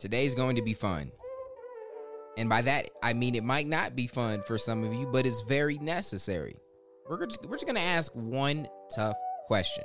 Today's going to be fun. And by that, I mean it might not be fun for some of you, but it's very necessary. We're just, we're just going to ask one tough question.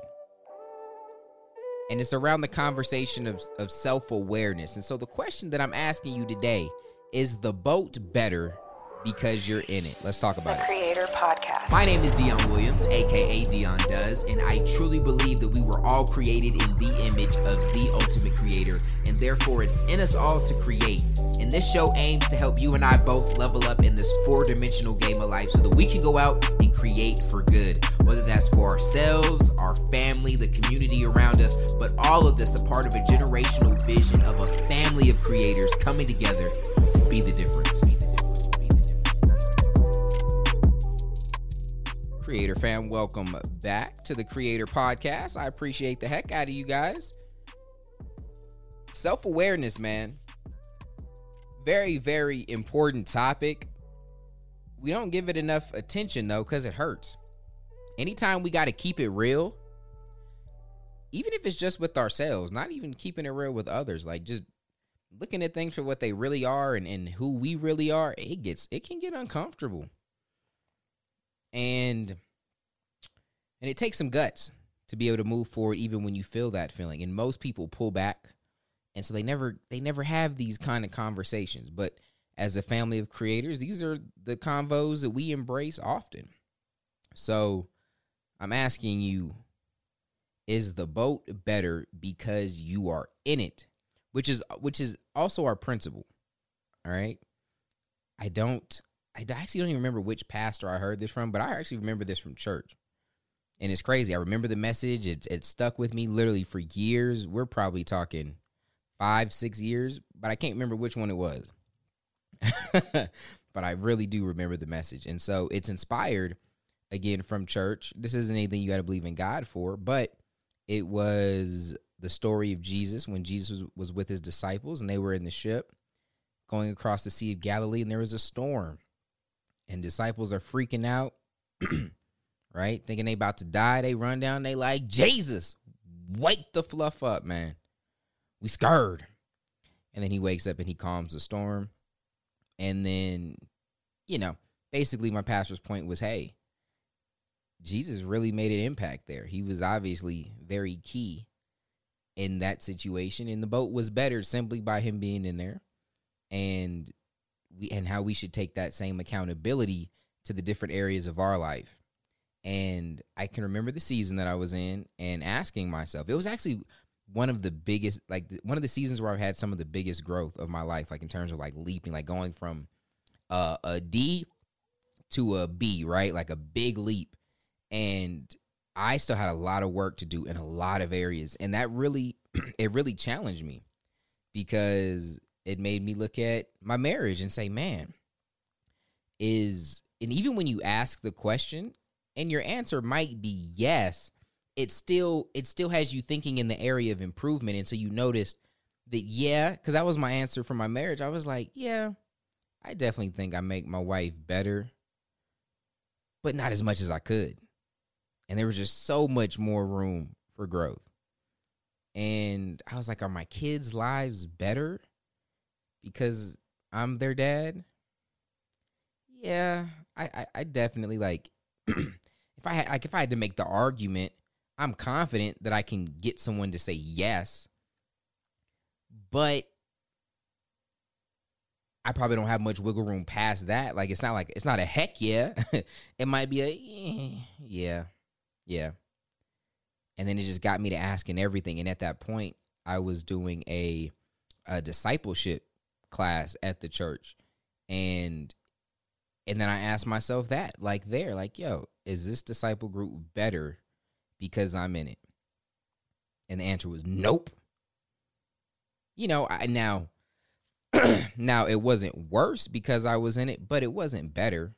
And it's around the conversation of, of self awareness. And so, the question that I'm asking you today is the boat better because you're in it? Let's talk about it. Podcast. My name is Dion Williams, aka Dion Does, and I truly believe that we were all created in the image of the ultimate creator, and therefore it's in us all to create. And this show aims to help you and I both level up in this four dimensional game of life so that we can go out and create for good, whether that's for ourselves, our family, the community around us, but all of this a part of a generational vision of a family of creators coming together to. Be the difference. Creator fam, welcome back to the Creator Podcast. I appreciate the heck out of you guys. Self awareness, man. Very, very important topic. We don't give it enough attention though, because it hurts. Anytime we got to keep it real, even if it's just with ourselves, not even keeping it real with others, like just looking at things for what they really are and, and who we really are, it gets it can get uncomfortable. And and it takes some guts to be able to move forward even when you feel that feeling. And most people pull back and so they never they never have these kind of conversations. But as a family of creators, these are the convos that we embrace often. So I'm asking you is the boat better because you are in it which is which is also our principle all right i don't i actually don't even remember which pastor i heard this from but i actually remember this from church. And it's crazy. I remember the message. It, it stuck with me literally for years. We're probably talking five six years but i can't remember which one it was. But i really do remember the message. And so it's inspired again from church. This isn't anything you got to believe in god for but it was the story of Jesus when Jesus was, was with his disciples and they were in the ship going across the Sea of Galilee and there was a storm. And disciples are freaking out, right? Thinking they about to die. They run down, they like, Jesus, wake the fluff up, man. We scared. And then he wakes up and he calms the storm. And then, you know, basically my pastor's point was, hey, Jesus really made an impact there. He was obviously very key in that situation and the boat was better simply by him being in there and we and how we should take that same accountability to the different areas of our life. And I can remember the season that I was in and asking myself. It was actually one of the biggest like one of the seasons where I've had some of the biggest growth of my life like in terms of like leaping like going from uh, a D to a B, right? Like a big leap. And I still had a lot of work to do in a lot of areas. And that really, it really challenged me because it made me look at my marriage and say, man, is, and even when you ask the question and your answer might be yes, it still, it still has you thinking in the area of improvement. And so you notice that, yeah, because that was my answer for my marriage. I was like, yeah, I definitely think I make my wife better, but not as much as I could and there was just so much more room for growth. And I was like, are my kids' lives better because I'm their dad? Yeah, I, I, I definitely like if I had like if I had to make the argument, I'm confident that I can get someone to say yes. But I probably don't have much wiggle room past that. Like it's not like it's not a heck yeah. it might be a eh, yeah. Yeah. And then it just got me to asking everything. And at that point, I was doing a, a discipleship class at the church. And and then I asked myself that, like there, like, yo, is this disciple group better because I'm in it? And the answer was nope. You know, I now now it wasn't worse because I was in it, but it wasn't better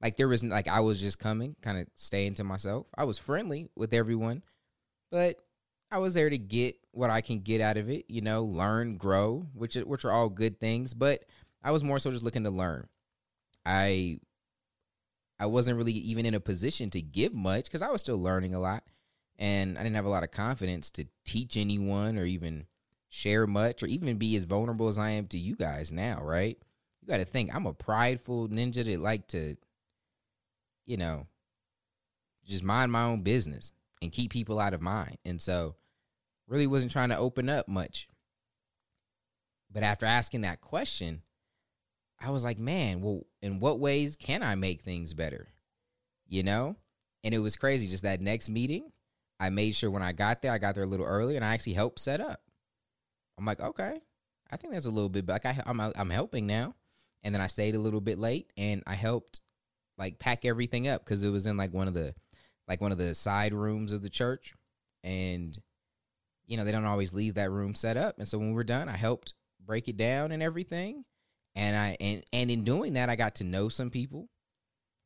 like there was like I was just coming, kind of staying to myself. I was friendly with everyone, but I was there to get what I can get out of it, you know, learn, grow, which which are all good things, but I was more so just looking to learn. I I wasn't really even in a position to give much cuz I was still learning a lot and I didn't have a lot of confidence to teach anyone or even share much or even be as vulnerable as I am to you guys now, right? You got to think I'm a prideful ninja that like to, you know, just mind my own business and keep people out of mind. And so, really wasn't trying to open up much. But after asking that question, I was like, man, well, in what ways can I make things better? You know? And it was crazy. Just that next meeting, I made sure when I got there, I got there a little early and I actually helped set up. I'm like, okay, I think that's a little bit like I, I'm I'm helping now. And then I stayed a little bit late and I helped like pack everything up because it was in like one of the like one of the side rooms of the church, and you know they don't always leave that room set up. And so when we're done, I helped break it down and everything. And I and and in doing that, I got to know some people,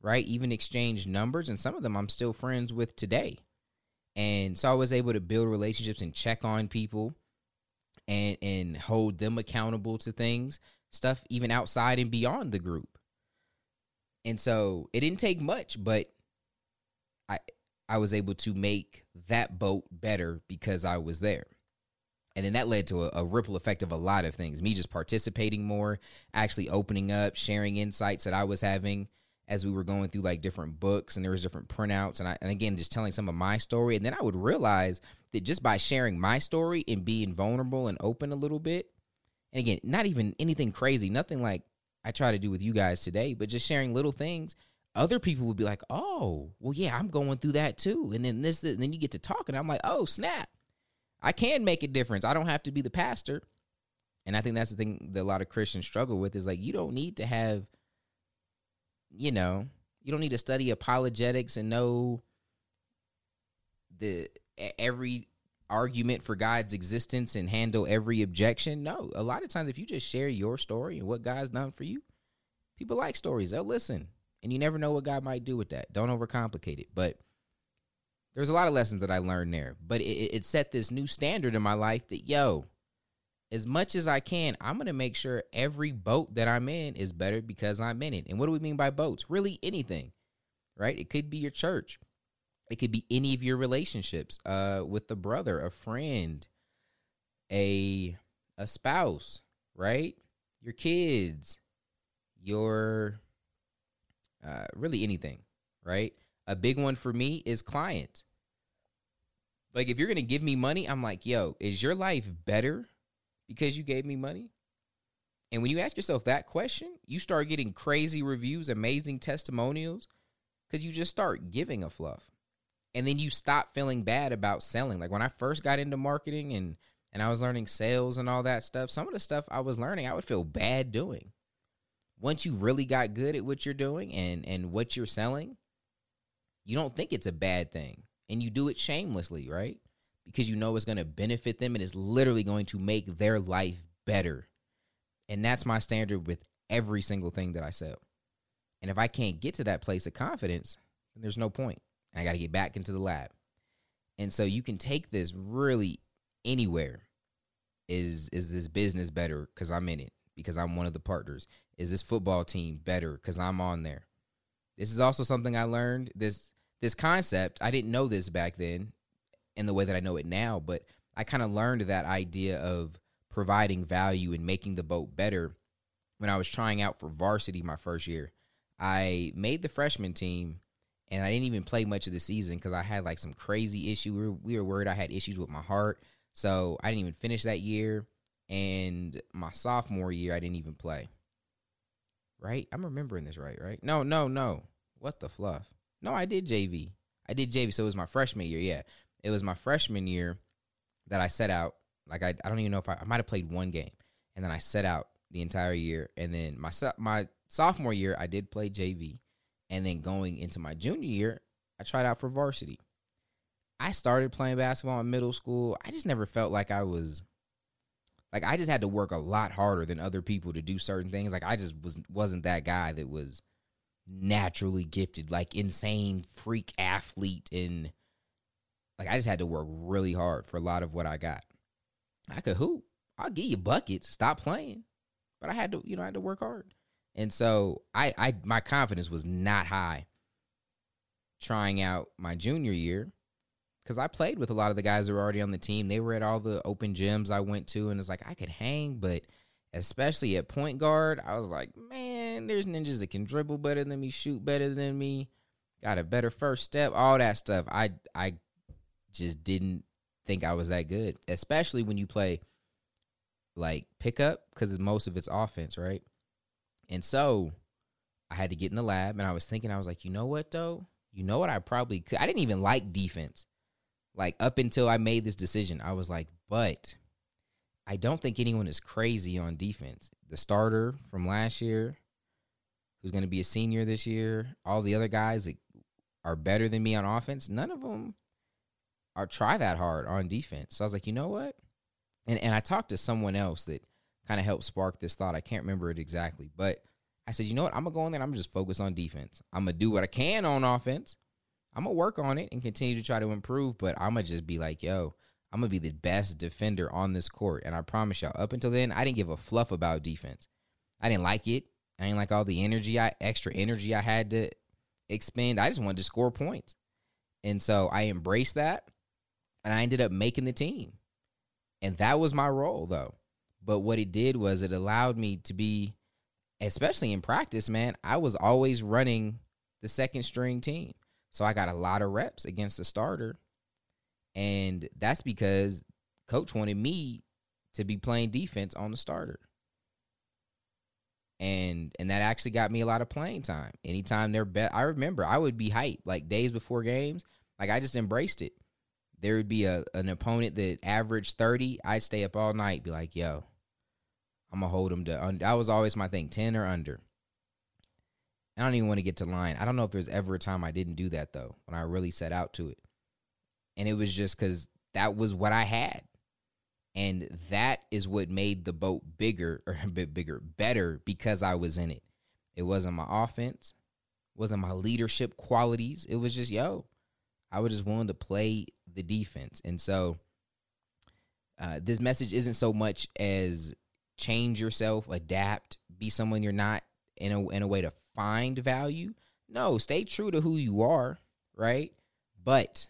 right? Even exchange numbers, and some of them I'm still friends with today. And so I was able to build relationships and check on people and and hold them accountable to things, stuff even outside and beyond the group. And so it didn't take much, but I I was able to make that boat better because I was there. And then that led to a, a, ripple effect of a lot of things. Me just participating more, actually opening up, sharing insights that I was having as we were going through like different books and there was different printouts and I and again just telling some of my story. And then I would realize that just by sharing my story and being vulnerable and open a little bit, and again, not even anything crazy, nothing like I try to do with you guys today, but just sharing little things other people would be like, "Oh, well, yeah, I'm going through that too." And then this, and then you get to talking. I'm like, "Oh, snap! I can make a difference. I don't have to be the pastor." And I think that's the thing that a lot of Christians struggle with is like, you don't need to have, you know, you don't need to study apologetics and know the every argument for God's existence and handle every objection. No, a lot of times if you just share your story and what God's done for you, people like stories. They'll listen and you never know what God might do with that. Don't overcomplicate it. But there's a lot of lessons that I learned there. But it, it set this new standard in my life that, yo, as much as I can, I'm going to make sure every boat that I'm in is better because I'm in it. And what do we mean by boats? Really anything, right? It could be your church. It could be any of your relationships uh, with a brother, a friend, a a spouse, right? Your kids, your uh, really anything, right? A big one for me is clients. Like if you're gonna give me money, I'm like, yo, is your life better because you gave me money? And when you ask yourself that question, you start getting crazy reviews, amazing testimonials, because you just start giving a fluff. And then you stop feeling bad about selling. Like when I first got into marketing and and I was learning sales and all that stuff, some of the stuff I was learning, I would feel bad doing once you really got good at what you're doing and and what you're selling, you don't think it's a bad thing. And you do it shamelessly, right? Because you know it's going to benefit them and it's literally going to make their life better. And that's my standard with every single thing that I sell. And if I can't get to that place of confidence, then there's no point. I got to get back into the lab. And so you can take this really anywhere. Is is this business better because I'm in it? Because I'm one of the partners. Is this football team better because I'm on there? This is also something I learned. This this concept I didn't know this back then, in the way that I know it now. But I kind of learned that idea of providing value and making the boat better when I was trying out for varsity my first year. I made the freshman team and I didn't even play much of the season because I had like some crazy issue. We were, we were worried I had issues with my heart. So I didn't even finish that year. And my sophomore year, I didn't even play right? I'm remembering this right, right? No, no, no. What the fluff? No, I did JV. I did JV. So it was my freshman year. Yeah. It was my freshman year that I set out. Like, I, I don't even know if I, I might have played one game. And then I set out the entire year. And then my, my sophomore year, I did play JV. And then going into my junior year, I tried out for varsity. I started playing basketball in middle school. I just never felt like I was like I just had to work a lot harder than other people to do certain things. Like I just was wasn't that guy that was naturally gifted, like insane freak athlete and like I just had to work really hard for a lot of what I got. I could hoop. I'll give you buckets. Stop playing. But I had to, you know, I had to work hard. And so I I my confidence was not high trying out my junior year because I played with a lot of the guys that were already on the team. They were at all the open gyms I went to, and it's like I could hang, but especially at point guard, I was like, man, there's ninjas that can dribble better than me, shoot better than me, got a better first step, all that stuff. I I just didn't think I was that good, especially when you play like pickup because most of it's offense, right? And so I had to get in the lab, and I was thinking, I was like, you know what though? You know what? I probably could. I didn't even like defense. Like up until I made this decision, I was like, but I don't think anyone is crazy on defense. The starter from last year, who's going to be a senior this year, all the other guys that are better than me on offense, none of them are try that hard on defense. So I was like, you know what? And and I talked to someone else that kind of helped spark this thought. I can't remember it exactly, but I said, you know what? I'm gonna go in there. I'm gonna just focus on defense. I'm gonna do what I can on offense. I'm gonna work on it and continue to try to improve. But I'm gonna just be like, yo, I'm gonna be the best defender on this court. And I promise y'all, up until then, I didn't give a fluff about defense. I didn't like it. I didn't like all the energy, I extra energy I had to expend. I just wanted to score points. And so I embraced that and I ended up making the team. And that was my role though. But what it did was it allowed me to be especially in practice, man, I was always running the second string team. So I got a lot of reps against the starter. And that's because coach wanted me to be playing defense on the starter. And and that actually got me a lot of playing time. Anytime they're bet I remember I would be hyped like days before games. Like I just embraced it. There would be a an opponent that averaged 30, I'd stay up all night, be like, yo, I'm gonna hold them to. That was always my thing, ten or under. I don't even want to get to line. I don't know if there's ever a time I didn't do that though, when I really set out to it, and it was just because that was what I had, and that is what made the boat bigger or a bit bigger, better because I was in it. It wasn't my offense, wasn't my leadership qualities. It was just yo, I was just willing to play the defense, and so. Uh, this message isn't so much as change yourself, adapt, be someone you're not in a in a way to find value. No, stay true to who you are, right? But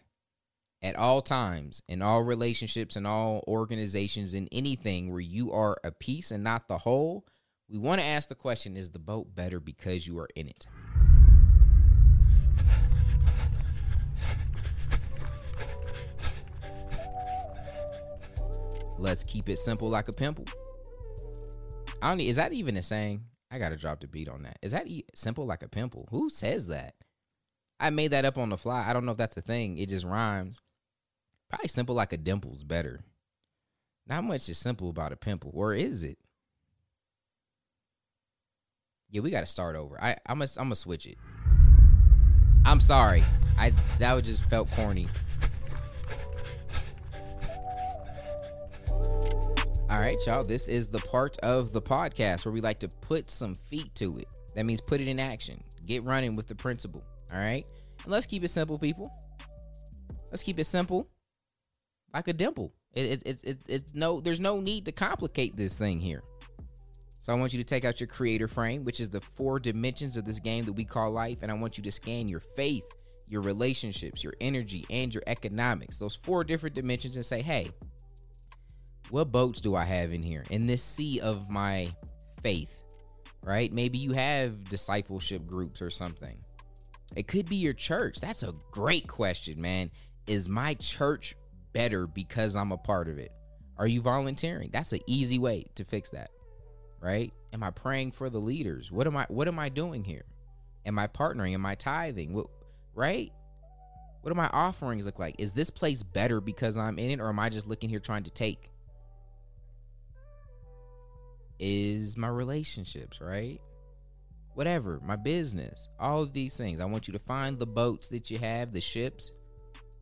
at all times, in all relationships, in all organizations, in anything where you are a piece and not the whole, we want to ask the question is the boat better because you are in it? Let's keep it simple like a pimple. I don't. Is that even a saying? I gotta drop the beat on that. Is that e- simple like a pimple? Who says that? I made that up on the fly. I don't know if that's a thing. It just rhymes. Probably simple like a dimple's better. Not much is simple about a pimple, or is it? Yeah, we got to start over. I I'm gonna I'm switch it. I'm sorry. I that just felt corny. All right, y'all. This is the part of the podcast where we like to put some feet to it. That means put it in action. Get running with the principle. All right. And let's keep it simple, people. Let's keep it simple, like a dimple. It, it, it, it, it's no, there's no need to complicate this thing here. So I want you to take out your creator frame, which is the four dimensions of this game that we call life, and I want you to scan your faith, your relationships, your energy, and your economics. Those four different dimensions, and say, hey, what boats do I have in here in this sea of my faith? Right? Maybe you have discipleship groups or something. It could be your church. That's a great question, man. Is my church better because I'm a part of it? Are you volunteering? That's an easy way to fix that. Right? Am I praying for the leaders? What am I what am I doing here? Am I partnering? Am I tithing? What, right? What do my offerings look like? Is this place better because I'm in it or am I just looking here trying to take? Is my relationships, right? Whatever, my business, all of these things. I want you to find the boats that you have, the ships,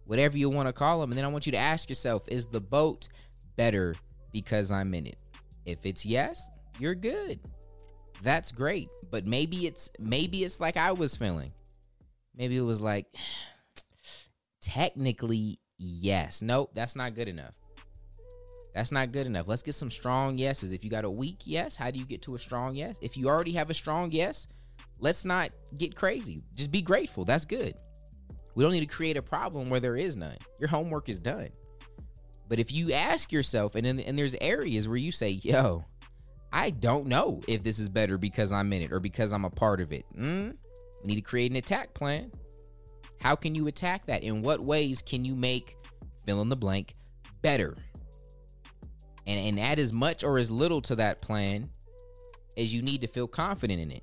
whatever you want to call them. And then I want you to ask yourself, is the boat better because I'm in it? If it's yes, you're good. That's great. But maybe it's maybe it's like I was feeling. Maybe it was like technically yes. Nope, that's not good enough. That's not good enough. Let's get some strong yeses. If you got a weak yes, how do you get to a strong yes? If you already have a strong yes, let's not get crazy. Just be grateful. That's good. We don't need to create a problem where there is none. Your homework is done. But if you ask yourself, and, in, and there's areas where you say, yo, I don't know if this is better because I'm in it or because I'm a part of it. Mm, we need to create an attack plan. How can you attack that? In what ways can you make fill in the blank better? And, and add as much or as little to that plan as you need to feel confident in it.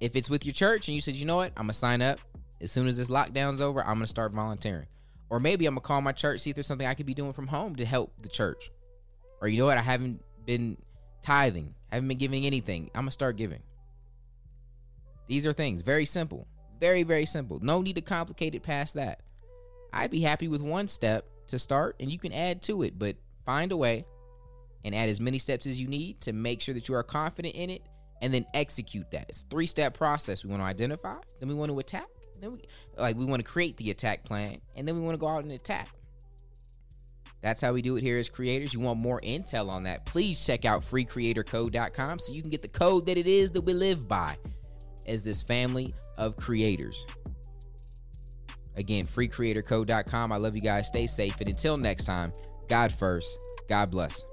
If it's with your church and you said, you know what, I'm gonna sign up as soon as this lockdown's over, I'm gonna start volunteering. Or maybe I'm gonna call my church, see if there's something I could be doing from home to help the church. Or you know what, I haven't been tithing, haven't been giving anything. I'm gonna start giving. These are things very simple, very very simple. No need to complicate it past that. I'd be happy with one step to start, and you can add to it, but find a way and add as many steps as you need to make sure that you are confident in it and then execute that. It's three step process. We want to identify, then we want to attack, then we like we want to create the attack plan, and then we want to go out and attack. That's how we do it here as creators. You want more intel on that? Please check out freecreatorcode.com so you can get the code that it is that we live by as this family of creators. Again, freecreatorcode.com. I love you guys. Stay safe. And until next time, God first. God bless.